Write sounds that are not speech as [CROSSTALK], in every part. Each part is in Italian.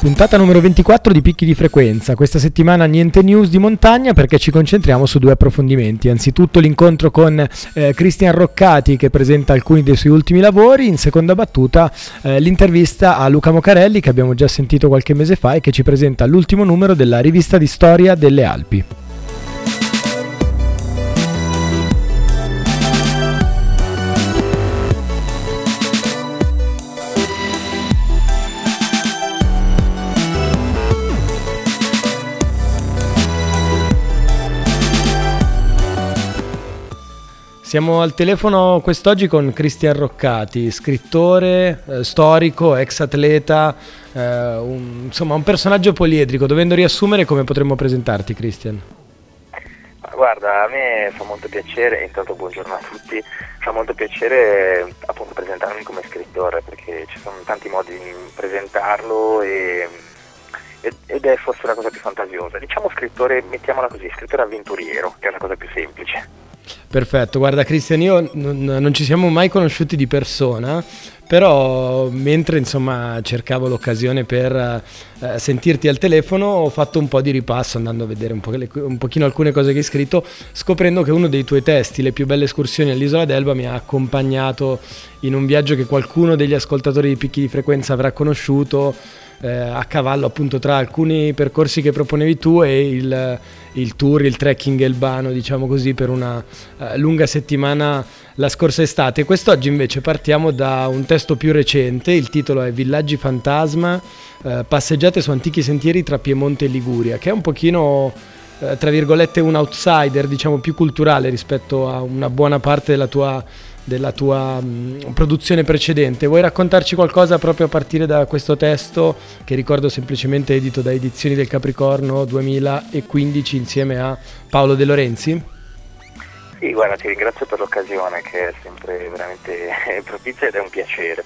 Puntata numero 24 di Picchi di Frequenza. Questa settimana niente news di montagna perché ci concentriamo su due approfondimenti. Anzitutto l'incontro con eh, Cristian Roccati che presenta alcuni dei suoi ultimi lavori. In seconda battuta eh, l'intervista a Luca Mocarelli che abbiamo già sentito qualche mese fa e che ci presenta l'ultimo numero della rivista di storia delle Alpi. Siamo al telefono quest'oggi con Cristian Roccati, scrittore, eh, storico, ex atleta, eh, un, insomma un personaggio poliedrico. Dovendo riassumere come potremmo presentarti Cristian? Guarda, a me fa molto piacere, intanto buongiorno a tutti, fa molto piacere appunto presentarmi come scrittore perché ci sono tanti modi di presentarlo e, ed è forse la cosa più fantasiosa. Diciamo scrittore, mettiamola così, scrittore avventuriero, che è la cosa più semplice. Perfetto, guarda Cristian, io non, non, ci siamo mai conosciuti di persona, però mentre insomma cercavo l'occasione per eh, sentirti al telefono ho fatto un po' di ripasso andando a vedere un, po le, un pochino alcune cose che hai scritto, scoprendo che uno dei tuoi testi, Le più belle escursioni all'isola d'Elba, mi ha accompagnato in un viaggio che qualcuno degli ascoltatori di picchi di frequenza avrà conosciuto eh, a cavallo appunto tra alcuni percorsi che proponevi tu e il, il tour, il trekking elbano, diciamo così, per una uh, lunga settimana la scorsa estate. Quest'oggi invece partiamo da un testo più recente, il titolo è Villaggi fantasma, uh, passeggiate su antichi sentieri tra Piemonte e Liguria, che è un pochino uh, tra virgolette un outsider, diciamo più culturale rispetto a una buona parte della tua della tua mh, produzione precedente. Vuoi raccontarci qualcosa proprio a partire da questo testo che ricordo semplicemente edito da Edizioni del Capricorno 2015 insieme a Paolo De Lorenzi? Sì, guarda, ti ringrazio per l'occasione che è sempre veramente [LAUGHS] propizia ed è un piacere.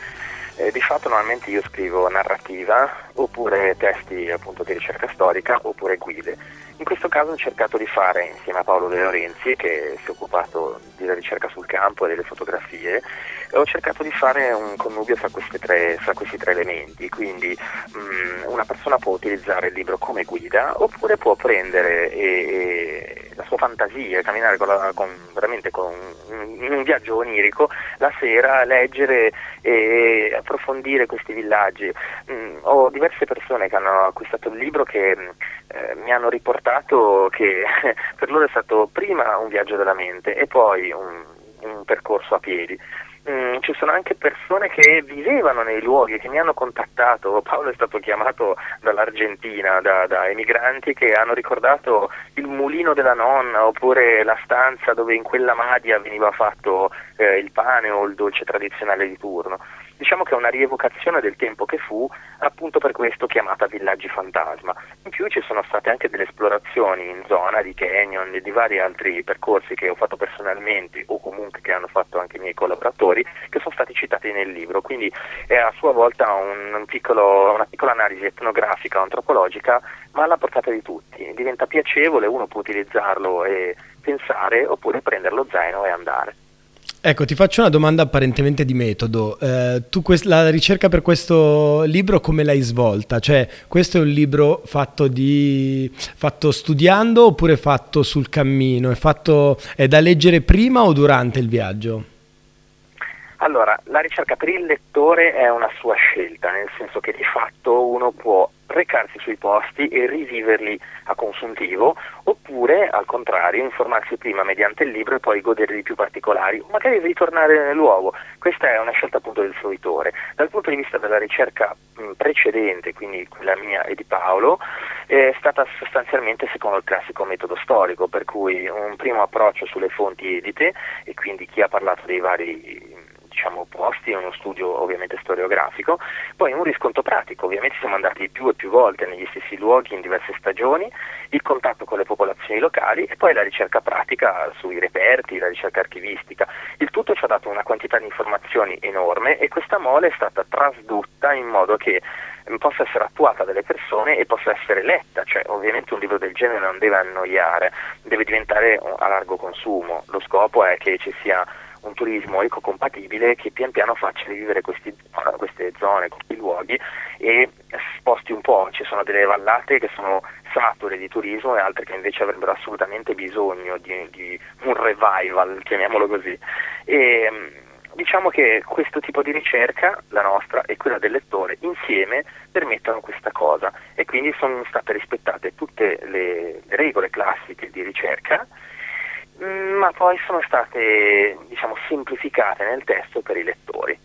Eh, di fatto normalmente io scrivo narrativa oppure testi appunto di ricerca storica oppure guide. In questo caso ho cercato di fare insieme a Paolo De Lorenzi che si è occupato della ricerca sul campo e delle fotografie, ho cercato di fare un connubio fra, tre, fra questi tre elementi, quindi mh, mm, una persona può utilizzare il libro come guida oppure può prendere e, e la sua fantasia, camminare con la, con, veramente con, in un viaggio onirico la sera, leggere e approfondire questi villaggi. Mm, ho diverse persone che hanno acquistato il libro che mm, eh, mi hanno riportato che [LAUGHS] per loro è stato prima un viaggio della mente e poi un, un percorso a piedi. Mm, ci sono anche persone che vivevano nei luoghi, che mi hanno contattato. Paolo è stato chiamato dall'Argentina, da, da, emigranti che hanno ricordato il mulino della nonna oppure la stanza dove in quella madia veniva fatto eh, il pane o il dolce tradizionale di turno diciamo che è una rievocazione del tempo che fu, appunto per questo chiamata Villaggi Fantasma. In più ci sono state anche delle esplorazioni in zona di canyon e di vari altri percorsi che ho fatto personalmente o comunque che hanno fatto anche i miei collaboratori, che sono stati citati nel libro, quindi è a sua volta un, un piccolo, una piccola analisi etnografica antropologica, ma alla portata di tutti. Diventa piacevole, uno può utilizzarlo e pensare oppure prendere lo zaino e andare. Ecco, ti faccio una domanda apparentemente di metodo. Eh, tu quest- la ricerca per questo libro come l'hai svolta? Cioè, questo è un libro fatto, di, fatto studiando oppure fatto sul cammino? È, fatto, è da leggere prima o durante il viaggio? Allora, la ricerca per il lettore è una sua scelta, nel senso che di fatto uno può recarsi sui posti e riviverli a consuntivo, oppure al contrario informarsi prima mediante il libro e poi godere di più particolari, o magari ritornare nel luogo. Questa è una scelta appunto del fruitore. Dal punto di vista della ricerca precedente, quindi quella mia e di Paolo, è stata sostanzialmente secondo il classico metodo storico, per cui un primo approccio sulle fonti edite e quindi chi ha parlato dei vari diciamo, posti, uno studio ovviamente storiografico, poi un riscontro pratico, ovviamente siamo andati più e più volte negli stessi luoghi in diverse stagioni, il contatto con le popolazioni locali e poi la ricerca pratica sui reperti, la ricerca archivistica. Il tutto ci ha dato una quantità di informazioni enorme e questa mole è stata trasdotta in modo che possa essere attuata dalle persone e possa essere letta, cioè ovviamente un libro del genere non deve annoiare, deve diventare a largo consumo, lo scopo è che ci sia un turismo ecocompatibile che pian piano faccia rivivere questi, queste zone, questi luoghi e sposti un po', ci sono delle vallate che sono sature di turismo e altre che invece avrebbero assolutamente bisogno di, di un revival, chiamiamolo così. E, diciamo che questo tipo di ricerca, la nostra e quella del lettore, insieme permettono questa cosa e quindi sono state rispettate tutte le regole classiche di ricerca, mm, ma poi sono state diciamo, semplificate nel testo per i lettori.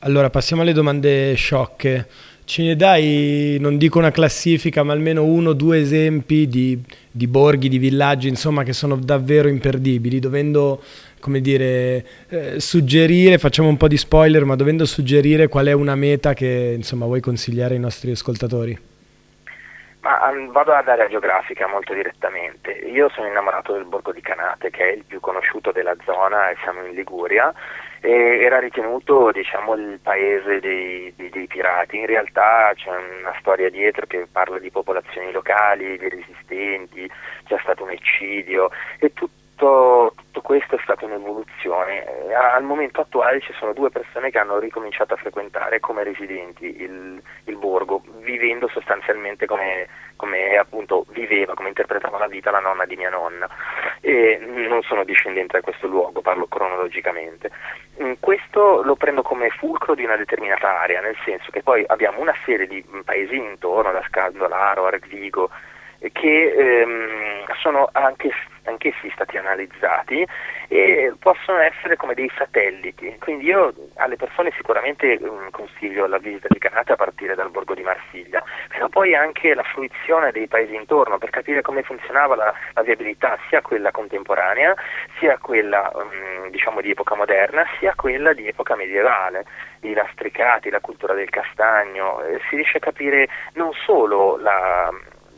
Allora passiamo alle domande sciocche. Ce ne dai, non dico una classifica, ma almeno uno o due esempi di, di borghi, di villaggi, insomma, che sono davvero imperdibili, dovendo come dire, eh, suggerire, facciamo un po' di spoiler, ma dovendo suggerire qual è una meta che insomma vuoi consigliare ai nostri ascoltatori? Ma um, vado ad area geografica molto direttamente. Io sono innamorato del borgo di Canate, che è il più conosciuto della zona, e siamo in Liguria. E era ritenuto diciamo, il paese dei, dei, dei, pirati. In realtà c'è una storia dietro che parla di popolazioni locali, di resistenti, c'è stato un eccidio e tutto questo è stata un'evoluzione. Eh, al momento attuale ci sono due persone che hanno ricominciato a frequentare come residenti il, il borgo, vivendo sostanzialmente come, come, appunto viveva, come interpretava la vita la nonna di mia nonna. E non sono discendente da questo luogo, parlo cronologicamente. Mm, questo lo prendo come fulcro di una determinata area, nel senso che poi abbiamo una serie di paesini intorno, da Scaldolaro, Arvigo, che ehm, sono anche, anch'essi stati analizzati e possono essere come dei satelliti. Quindi io alle persone sicuramente um, consiglio la visita di Canate a partire dal borgo di Marsiglia, però poi anche la fruizione dei paesi intorno per capire come funzionava la, la viabilità sia quella contemporanea, sia quella um, diciamo di epoca moderna, sia quella di epoca medievale i lastricati, la cultura del castagno, eh, si riesce a capire non solo la,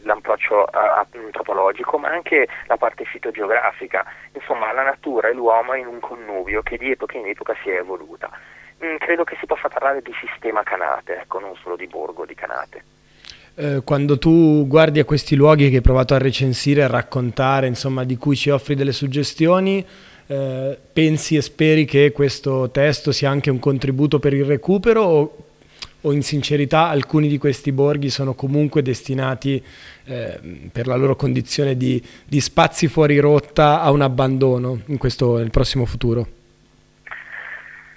l'approccio antropologico, ma anche la parte fitogeografica, insomma la natura e l'uomo in un connubio che di epoca in epoca si è evoluta. Mm, credo che si possa parlare di sistema canate, ecco, non solo di borgo di canate. Eh, quando tu guardi a questi luoghi che hai provato a recensire, a raccontare, insomma, di cui ci offri delle suggestioni, eh, pensi e speri che questo testo sia anche un contributo per il recupero o o in sincerità alcuni di questi borghi sono comunque destinati eh, per la loro condizione di, di, spazi fuori rotta a un abbandono questo, nel prossimo futuro?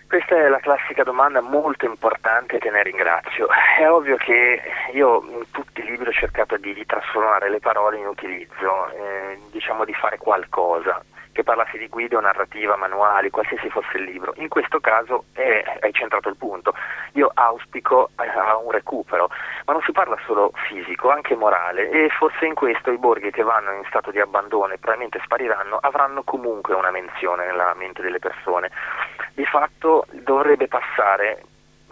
Questa è la classica domanda molto importante che ne ringrazio. È ovvio che io in tutti i libri ho cercato di, di trasformare le parole in utilizzo, eh, diciamo di fare qualcosa che parlasse di guide o narrativa, manuali, qualsiasi fosse il libro. In questo caso è, è centrato il punto. Io auspico eh, un recupero, ma non si parla solo fisico, anche morale e forse in questo i borghi che vanno in stato di abbandono e probabilmente spariranno avranno comunque una menzione nella mente delle persone. Di fatto dovrebbe passare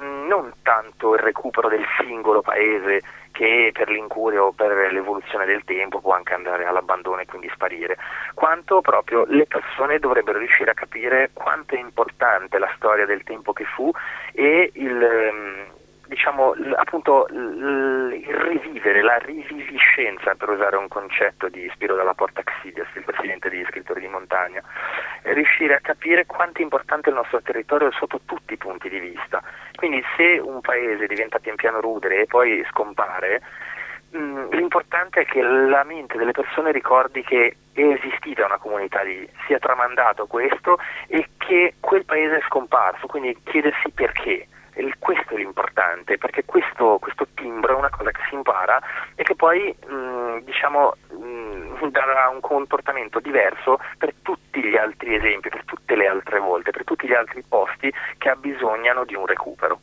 mm, non tanto il recupero del singolo paese che per l'incuria o per l'evoluzione del tempo può anche andare all'abbandono e quindi sparire, quanto proprio le persone dovrebbero riuscire a capire quanto è importante la storia del tempo che fu e il ehm, diciamo appunto il rivivere, la riviviscenza per usare un concetto di Spiro dalla Porta Xidias, il presidente degli scrittori di montagna, riuscire a capire quanto è importante il nostro territorio sotto tutti i punti di vista. Quindi se un paese diventa pian piano rudere e poi scompare, mh, l'importante è che la mente delle persone ricordi che è esistita una comunità lì, sia tramandato questo e che quel paese è scomparso, quindi chiedersi perché questo è l'importante, perché questo, questo, timbro è una cosa che si impara e che poi mh, diciamo, mh, darà un comportamento diverso per tutti gli altri esempi, per tutte le altre volte, per tutti gli altri posti che abbisognano di un recupero.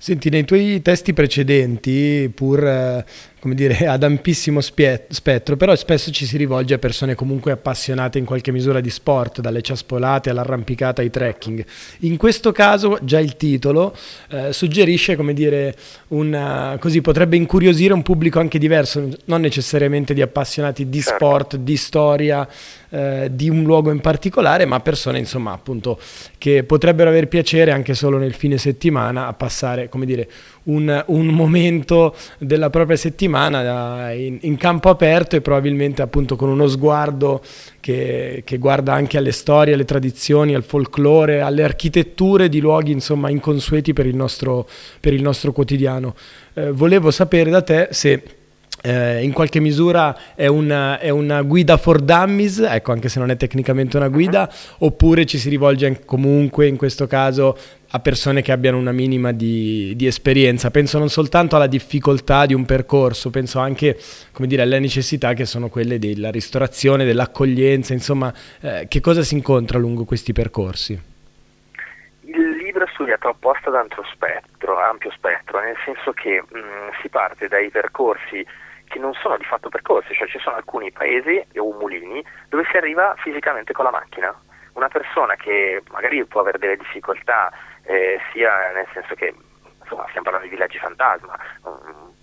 Senti, nei tuoi testi precedenti, pur eh, come dire, [LAUGHS] ad ampissimo spettro, però spesso ci si rivolge a persone comunque appassionate in qualche misura di sport, dalle ciaspolate all'arrampicata ai trekking. In questo caso già il titolo eh, suggerisce, come dire, una, così potrebbe incuriosire un pubblico anche diverso, non necessariamente di appassionati di certo. sport, di storia, eh, di un luogo in particolare, ma persone insomma appunto che potrebbero aver piacere anche solo nel fine settimana a passare, come dire, un, un momento della propria settimana eh, in, in, campo aperto e probabilmente appunto con uno sguardo che, che, guarda anche alle storie, alle tradizioni, al folklore, alle architetture di luoghi insomma inconsueti per il nostro, per il nostro quotidiano. Eh, volevo sapere da te se eh, in qualche misura è una, è una, guida for dummies, ecco anche se non è tecnicamente una guida, oppure ci si rivolge comunque in questo caso a persone che abbiano una minima di, di, esperienza. Penso non soltanto alla difficoltà di un percorso, penso anche dire, alle necessità che sono quelle della ristorazione, dell'accoglienza, insomma, eh, che cosa si incontra lungo questi percorsi? Il libro è studiato apposta da ampio spettro, ampio spettro nel senso che mh, si parte dai percorsi che non sono di fatto percorsi, cioè ci sono alcuni paesi o mulini dove si arriva fisicamente con la macchina. Una persona che magari può avere delle difficoltà, eh, sia nel senso che insomma, stiamo parlando di villaggi fantasma,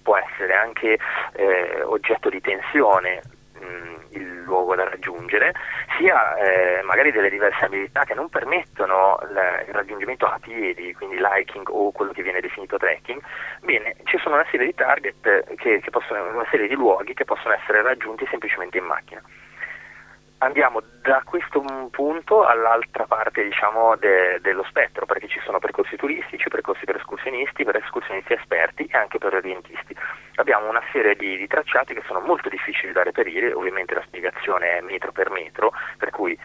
può essere anche eh, oggetto di tensione mh, il luogo da raggiungere, sia eh, magari delle diverse abilità che non permettono il raggiungimento a piedi, quindi hiking o quello che viene definito trekking, bene, ci sono una serie di target, che, che possono, una serie di luoghi che possono essere raggiunti semplicemente in macchina andiamo da questo punto all'altra parte diciamo, de, dello spettro, perché ci sono percorsi turistici, percorsi per escursionisti, per escursionisti esperti e anche per orientisti. Abbiamo una serie di, di tracciati che sono molto difficili da reperire, ovviamente la spiegazione è metro per metro, per cui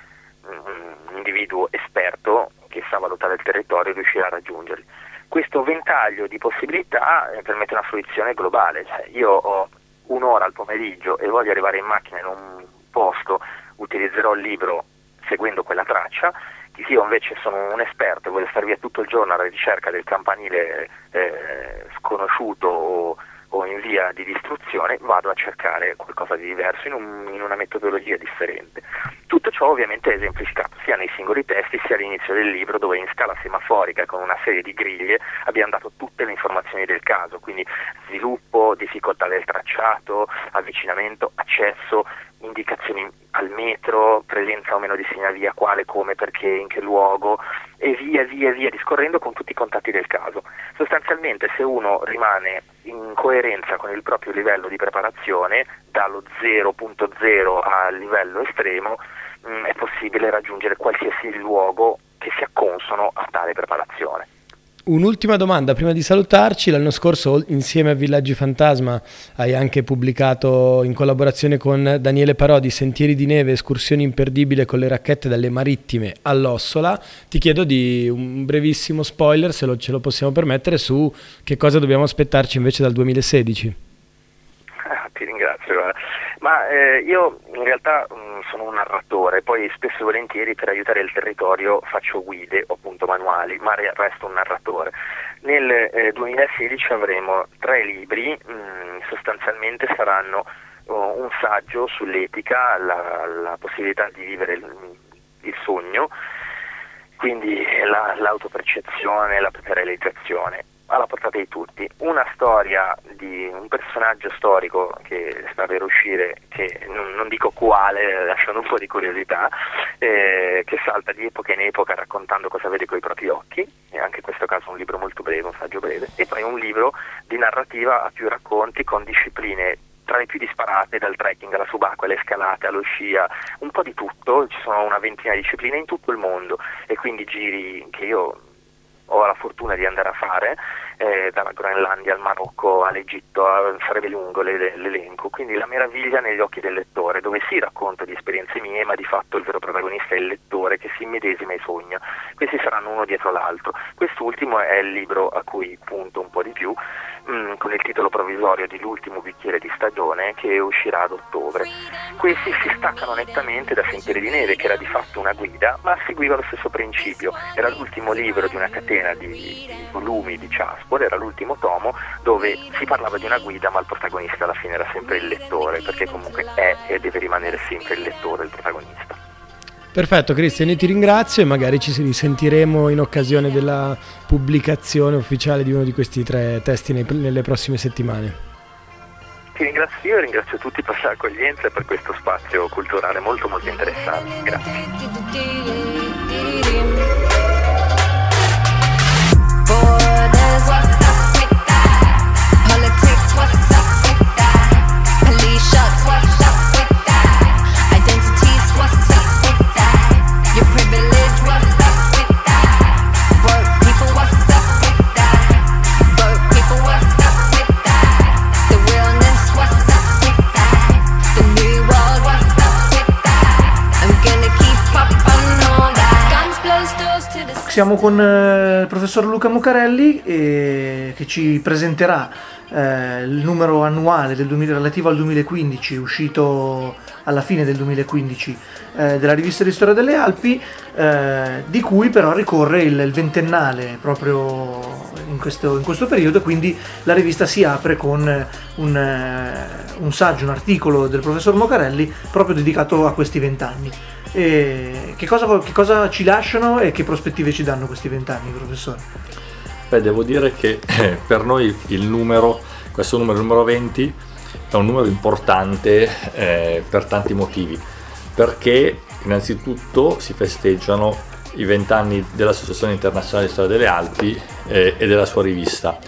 un individuo esperto che sa valutare il territorio riuscirà a raggiungerli. Questo ventaglio di possibilità eh, permette una fruizione globale, cioè, io ho un'ora al pomeriggio e voglio arrivare in macchina in un posto utilizzerò il libro seguendo quella traccia, chi io invece sono un esperto e voglio stare via tutto il giorno alla ricerca del campanile eh, sconosciuto o, o, in via di distruzione, vado a cercare qualcosa di diverso in, un, in, una metodologia differente. Tutto ciò ovviamente è esemplificato sia nei singoli testi sia all'inizio del libro dove in scala semaforica con una serie di griglie abbiamo dato tutte le informazioni del caso, quindi sviluppo, difficoltà del tracciato, avvicinamento, accesso, indicazioni al metro, presenza o meno di segnavia, quale, come, perché, in che luogo e via via via discorrendo con tutti i contatti del caso. Sostanzialmente se uno rimane in coerenza con il proprio livello di preparazione, dallo 0.0 al livello estremo, mh, mm, è possibile raggiungere qualsiasi luogo che sia consono a tale preparazione. Un'ultima domanda prima di salutarci, l'anno scorso insieme a Villaggi Fantasma hai anche pubblicato in collaborazione con Daniele Parodi Sentieri di neve, escursioni imperdibili con le racchette dalle marittime all'Ossola. Ti chiedo di un brevissimo spoiler, se lo, ce lo possiamo permettere, su che cosa dobbiamo aspettarci invece dal 2016. Ah, ti ringrazio. Ma eh, io in realtà mh, mm, sono un narratore, poi spesso e volentieri per aiutare il territorio faccio guide o appunto manuali, ma resto un narratore. Nel eh, 2016 avremo tre libri, mh, mm, sostanzialmente saranno uh, un saggio sull'etica, la, la, possibilità di vivere il, il sogno, quindi la, l'autopercezione, la realizzazione alla portata di tutti. Una storia di un personaggio storico che sta per uscire, che non, non dico quale, lasciando un po' di curiosità, eh, che salta di epoca in epoca raccontando cosa vede con i propri occhi, e anche in questo caso un libro molto breve, un saggio breve, e poi un libro di narrativa a più racconti con discipline tra le più disparate, dal trekking alla subacquea, alle scalate, allo scia, un po' di tutto, ci sono una ventina di discipline in tutto il mondo e quindi giri che io ho la fortuna di andare a fare, eh, dalla Groenlandia al Marocco all'Egitto, sarebbe lungo l'elenco, quindi la meraviglia negli occhi del lettore, dove si racconta di esperienze mie, ma di fatto il vero protagonista è il lettore che si immedesima e sogna. Questi saranno uno dietro l'altro. Quest'ultimo è il libro a cui punto un po' di più, mh, mm, con il titolo provvisorio di L'ultimo bicchiere di stagione, che uscirà ad ottobre. Questi si staccano nettamente da Sentieri di Neve, che era di fatto una guida, ma seguiva lo stesso principio. Era l'ultimo libro di una catena di, di volumi di Ciaspo qual era l'ultimo tomo dove si parlava di una guida ma il protagonista alla fine era sempre il lettore, perché comunque è e deve rimanere sempre il lettore il protagonista. Perfetto Cristian, io ti ringrazio e magari ci risentiremo in occasione della pubblicazione ufficiale di uno di questi tre testi nelle prossime settimane. Ti ringrazio io e ringrazio tutti per l'accoglienza e per questo spazio culturale molto molto interessante. Grazie. Siamo con eh, il professor Luca Mucarelli eh, che ci presenterà eh, il numero annuale del 2000, relativo al 2015, uscito alla fine del 2015, eh, della rivista di storia delle Alpi, eh, di cui però ricorre il, il ventennale proprio in questo, in questo, periodo, quindi la rivista si apre con un, eh, un saggio, un articolo del professor Mucarelli proprio dedicato a questi vent'anni. Che, cosa, che cosa ci lasciano e che prospettive ci danno questi vent'anni, professore? Beh, devo dire che eh, per noi il numero, questo numero, il numero 20, è un numero importante eh, per tanti motivi. Perché innanzitutto si festeggiano i vent'anni dell'Associazione Internazionale di Storia delle Alpi eh, e della sua rivista.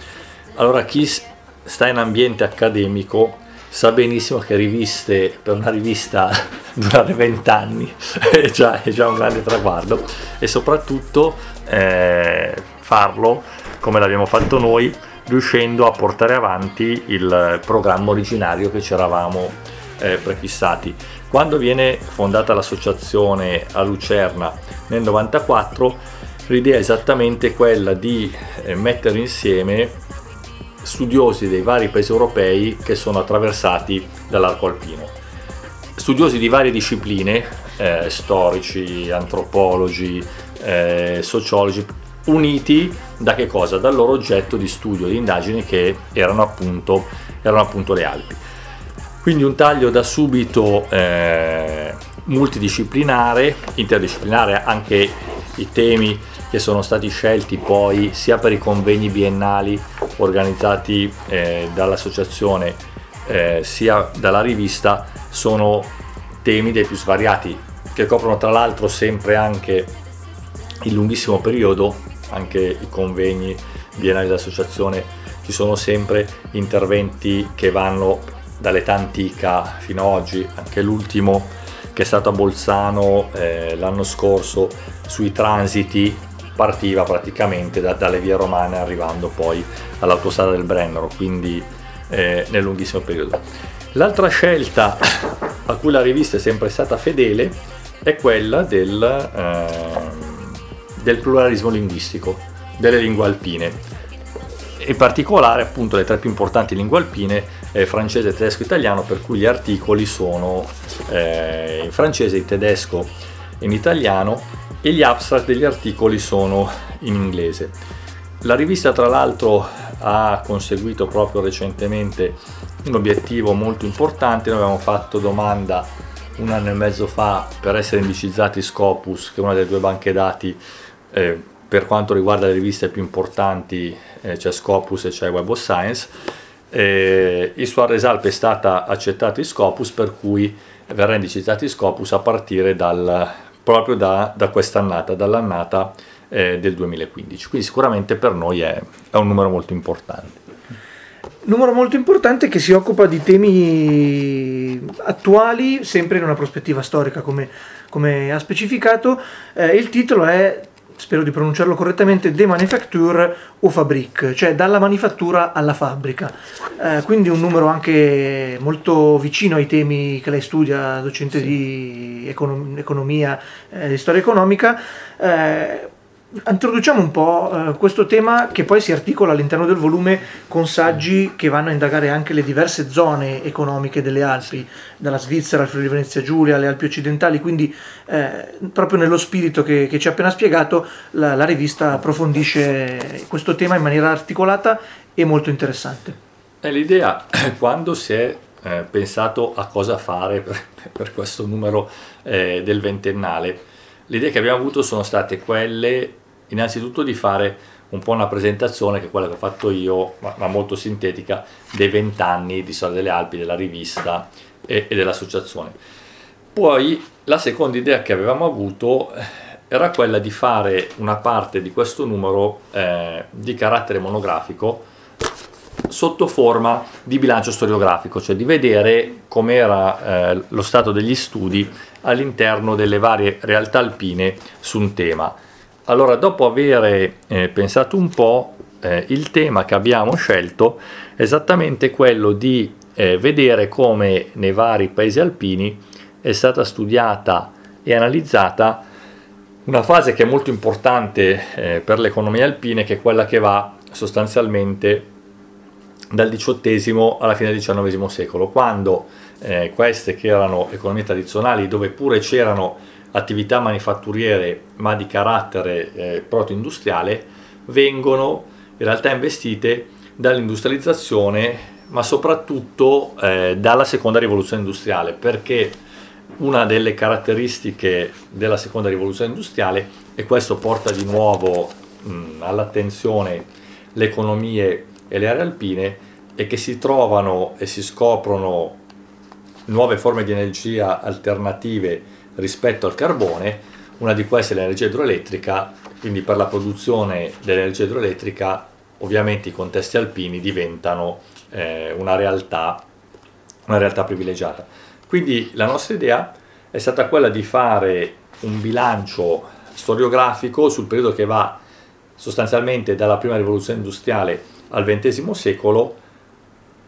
Allora chi sta in ambiente accademico sa benissimo che riviste per una rivista [LAUGHS] durare vent'anni [LAUGHS] è è già un grande traguardo e soprattutto eh, farlo come l'abbiamo fatto noi riuscendo a portare avanti il programma originario che ci eravamo eh, prefissati. Quando viene fondata l'associazione a Lucerna nel 94 l'idea è esattamente quella di eh, mettere insieme studiosi dei vari paesi europei che sono attraversati dall'arco alpino. Studiosi di varie discipline, eh, storici, antropologi, eh, sociologi, uniti da che cosa? Dal loro oggetto di studio, di indagine che erano appunto, erano appunto le Alpi. Quindi un taglio da subito eh, multidisciplinare, interdisciplinare, anche i temi che sono stati scelti poi sia per i convegni biennali organizzati eh, dall'associazione eh, sia dalla rivista sono temi dei più svariati che coprono tra l'altro sempre anche il lunghissimo periodo, anche i convegni biennali dell'associazione ci sono sempre interventi che vanno dall'età antica fino ad oggi, anche l'ultimo che è stato a Bolzano eh, l'anno scorso sui transiti partiva praticamente da, dalle vie romane arrivando poi all'autostrada del Brennero, quindi eh, nel lunghissimo periodo. L'altra scelta a cui la rivista è sempre stata fedele è quella del, eh, del pluralismo linguistico, delle lingue alpine. In particolare appunto le tre più importanti lingue alpine, eh, francese, tedesco e italiano, per cui gli articoli sono eh, in francese, in tedesco e in italiano e gli abstract degli articoli sono in inglese. La rivista tra l'altro ha conseguito proprio recentemente un obiettivo molto importante, noi abbiamo fatto domanda un anno e mezzo fa per essere indicizzati Scopus, che è una delle due banche dati eh, per quanto riguarda le riviste più importanti, eh, c'è Scopus e c'è Web of Science. Eh, il suo Resalp è stata accettata in Scopus, per cui verrà indicizzati Scopus a partire dal, proprio da, da quest'annata, dall'annata eh, del 2015. Quindi sicuramente per noi è, è un numero molto importante numero molto importante che si occupa di temi attuali, sempre in una prospettiva storica, come, come ha specificato. Eh, il titolo è, spero di pronunciarlo correttamente, De Manufacture o Fabrique, cioè dalla manifattura alla fabbrica. Eh, quindi un numero anche molto vicino ai temi che lei studia, docente sì. di econom- economia, eh, di storia economica. Eh, introduciamo un po' eh, questo tema che poi si articola all'interno del volume con saggi che vanno a indagare anche le diverse zone economiche delle Alpi, dalla Svizzera al Friuli Venezia Giulia, alle Alpi occidentali, quindi eh, proprio nello spirito che, che, ci ha appena spiegato la, la rivista approfondisce questo tema in maniera articolata e molto interessante. È l'idea, [CLEARS THROAT] quando si è eh, pensato a cosa fare per, per questo numero eh, del ventennale, le idee che abbiamo avuto sono state quelle innanzitutto di fare un po' una presentazione che è quella che ho fatto io, ma, molto sintetica, dei vent'anni di Storia delle Alpi, della rivista e, e, dell'associazione. Poi la seconda idea che avevamo avuto eh, era quella di fare una parte di questo numero eh, di carattere monografico sotto forma di bilancio storiografico, cioè di vedere com'era eh, lo stato degli studi all'interno delle varie realtà alpine su un tema. Allora, dopo aver eh, pensato un po', eh, il tema che abbiamo scelto è esattamente quello di eh, vedere come nei vari paesi alpini è stata studiata e analizzata una fase che è molto importante eh, per le economie alpine, che è quella che va sostanzialmente dal XVIII alla fine del XIX secolo, quando eh, queste che erano economie tradizionali, dove pure c'erano attività manifatturiere ma di carattere eh, proto-industriale, vengono in realtà investite dall'industrializzazione ma soprattutto eh, dalla seconda rivoluzione industriale, perché una delle caratteristiche della seconda rivoluzione industriale, e questo porta di nuovo mh, all'attenzione le economie e le aree alpine e che si trovano e si scoprono nuove forme di energia alternative rispetto al carbone, una di queste è l'energia idroelettrica, quindi per la produzione dell'energia idroelettrica ovviamente i contesti alpini diventano eh, una, realtà, una realtà privilegiata. Quindi la nostra idea è stata quella di fare un bilancio storiografico sul periodo che va sostanzialmente dalla prima rivoluzione industriale al XX secolo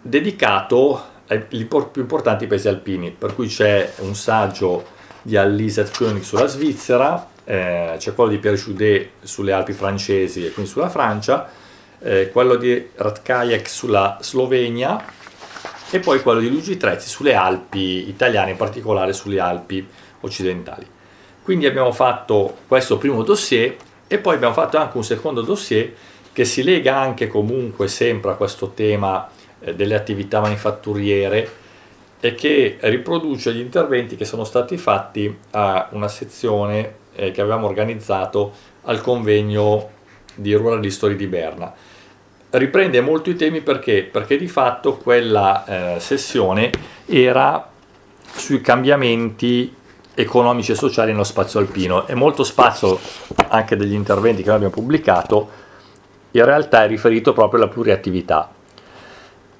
dedicato ai più importanti paesi alpini, per cui c'è un saggio di Aliset König sulla Svizzera, eh, c'è quello di Pierre Judet sulle Alpi francesi e quindi sulla Francia, eh, quello di Ratkajek sulla Slovenia e poi quello di Luigi Trezzi sulle Alpi italiane, in particolare sulle Alpi occidentali. Quindi abbiamo fatto questo primo dossier e poi abbiamo fatto anche un secondo dossier che si lega anche comunque sempre a questo tema eh, delle attività manifatturiere e che riproduce gli interventi che sono stati fatti a una sezione eh, che avevamo organizzato al convegno di Rural History di Berna. Riprende molto i temi perché? Perché di fatto quella eh, sessione era sui cambiamenti economici e sociali nello spazio alpino e molto spazio anche degli interventi che noi abbiamo pubblicato in realtà è riferito proprio alla pluriattività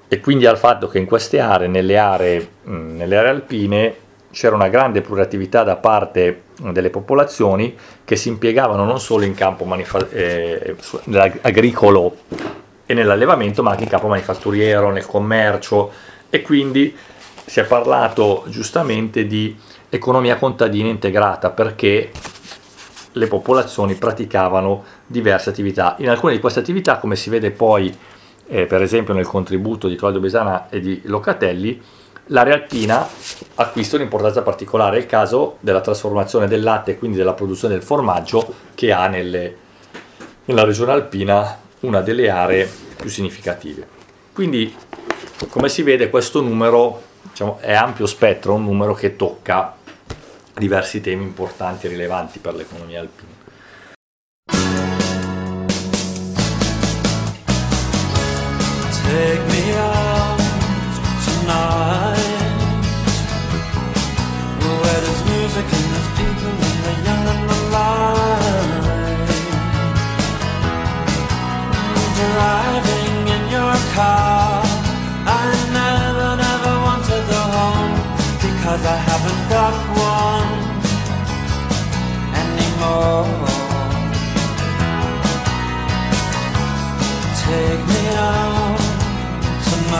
e quindi al fatto che in queste aree, nelle aree, mh, nelle aree alpine, c'era una grande pluriattività da parte delle popolazioni che si impiegavano non solo in campo manifa- eh, agricolo e nell'allevamento, ma anche in campo manifatturiero, nel commercio e quindi si è parlato giustamente di economia contadina integrata perché le popolazioni praticavano diverse attività. In alcune di queste attività, come si vede poi eh, per esempio nel contributo di Claudio Besana e di Locatelli, l'area alpina acquista un'importanza particolare, è il caso della trasformazione del latte e quindi della produzione del formaggio che ha nelle, nella regione alpina una delle aree più significative. Quindi come si vede questo numero diciamo, è ampio spettro, un numero che tocca diversi temi importanti e rilevanti per l'economia alpina. Take me out tonight. Where there's music and there's people and the young and the light. Driving in your car. I never, never want to go home Because I haven't got one anymore. Take me out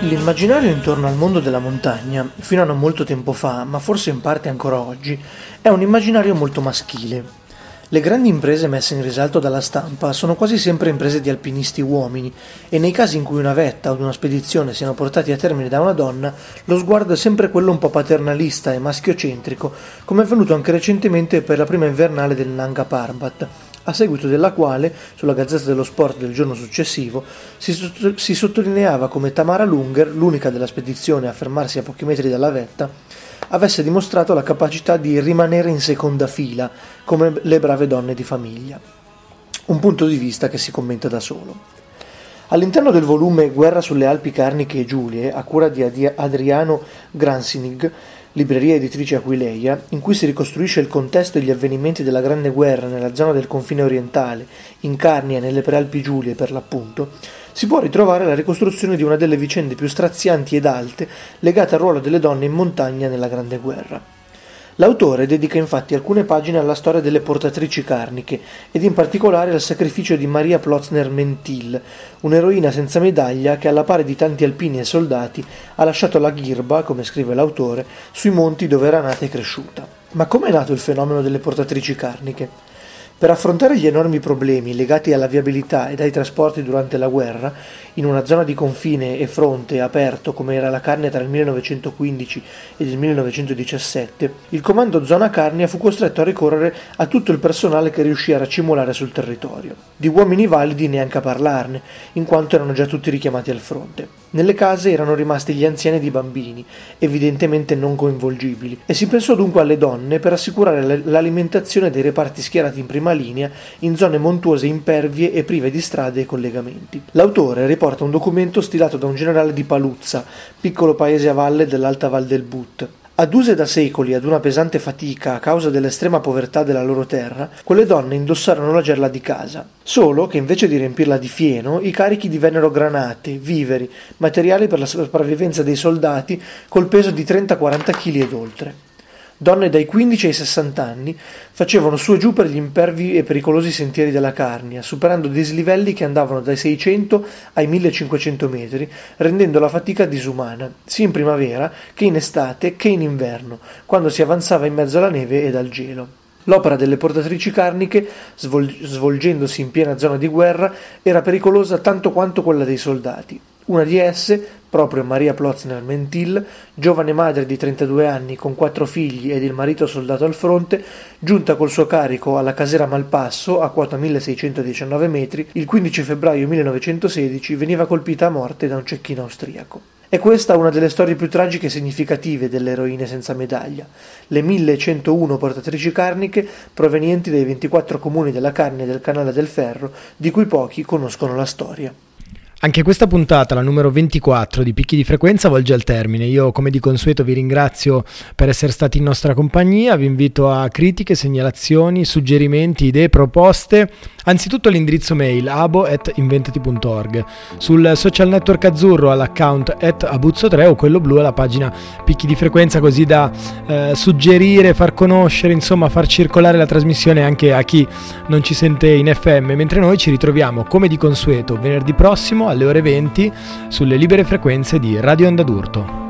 L'immaginario intorno al mondo della montagna, fino a non molto tempo fa, ma forse in parte ancora oggi, è un immaginario molto maschile. Le grandi imprese messe in risalto dalla stampa sono quasi sempre imprese di alpinisti uomini e nei casi in cui una vetta o una spedizione siano portati a termine da una donna, lo sguardo è sempre quello un po' paternalista e maschiocentrico, come è avvenuto anche recentemente per la prima invernale del Nanga Parbat, a seguito della quale, sulla Gazzetta dello Sport del giorno successivo, si, sotto- si sottolineava come Tamara Lunger, l'unica della spedizione a fermarsi a pochi metri dalla vetta, avesse dimostrato la capacità di rimanere in seconda fila, come le brave donne di famiglia. Un punto di vista che si commenta da solo. All'interno del volume Guerra sulle Alpi Carniche e Giulie, a cura di Adriano Gransinig, libreria editrice Aquileia, in cui si ricostruisce il contesto e gli avvenimenti della Grande Guerra nella zona del confine orientale, in Carnia e nelle Prealpi Giulie per l'appunto, si può ritrovare la ricostruzione di una delle vicende più strazianti ed alte legate al ruolo delle donne in montagna nella Grande Guerra. L'autore dedica infatti alcune pagine alla storia delle portatrici carniche ed in particolare al sacrificio di Maria Plotzner Mentil, un'eroina senza medaglia che alla pari di tanti alpini e soldati ha lasciato la ghirba, come scrive l'autore, sui monti dove era nata e cresciuta. Ma come è nato il fenomeno delle portatrici carniche? Per affrontare gli enormi problemi legati alla viabilità ed ai trasporti durante la guerra, in una zona di confine e fronte aperto come era la Carnia tra il 1915 ed il 1917, il comando Zona Carnia fu costretto a ricorrere a tutto il personale che riuscì a racimolare sul territorio. Di uomini validi neanche a parlarne, in quanto erano già tutti richiamati al fronte. Nelle case erano rimasti gli anziani ed i bambini, evidentemente non coinvolgibili, e si pensò dunque alle donne per assicurare l'alimentazione dei reparti schierati in prima linea in zone montuose impervie e prive di strade e collegamenti. L'autore riporta un documento stilato da un generale di Paluzza, piccolo paese a valle dell'Alta Val del But. Aduse da secoli ad una pesante fatica a causa dell'estrema povertà della loro terra, quelle donne indossarono la gerla di casa. Solo che invece di riempirla di fieno, i carichi divennero granate, viveri, materiali per la sopravvivenza dei soldati col peso di 30-40 kg ed oltre. Donne dai 15 ai 60 anni facevano su e giù per gli impervi e pericolosi sentieri della Carnia, superando dislivelli che andavano dai 600 ai 1500 metri, rendendo la fatica disumana, sia in primavera che in estate che in inverno, quando si avanzava in mezzo alla neve ed al gelo. L'opera delle portatrici carniche, svol- svolgendosi in piena zona di guerra, era pericolosa tanto quanto quella dei soldati. Una di esse, proprio Maria Plotzner Mentil, giovane madre di 32 anni con quattro figli ed il marito soldato al fronte, giunta col suo carico alla casera Malpasso, a quota 1619 metri, il 15 febbraio 1916 veniva colpita a morte da un cecchino austriaco. È questa una delle storie più tragiche e significative delle eroine senza medaglia, le 1101 portatrici carniche provenienti dai 24 comuni della carne del canale del ferro, di cui pochi conoscono la storia. Anche questa puntata, la numero 24 di Picchi di Frequenza, volge al termine. Io, come di consueto, vi ringrazio per essere stati in nostra compagnia. Vi invito a critiche, segnalazioni, suggerimenti, idee, proposte. Anzitutto all'indirizzo mail abo.inventati.org. Sul social network azzurro all'account abuzzo3 o quello blu alla pagina Picchi di Frequenza, così da eh, suggerire, far conoscere, insomma, far circolare la trasmissione anche a chi non ci sente in FM. Mentre noi ci ritroviamo, come di consueto, venerdì prossimo alle ore 20 sulle libere frequenze di Radio Onda d'Urto.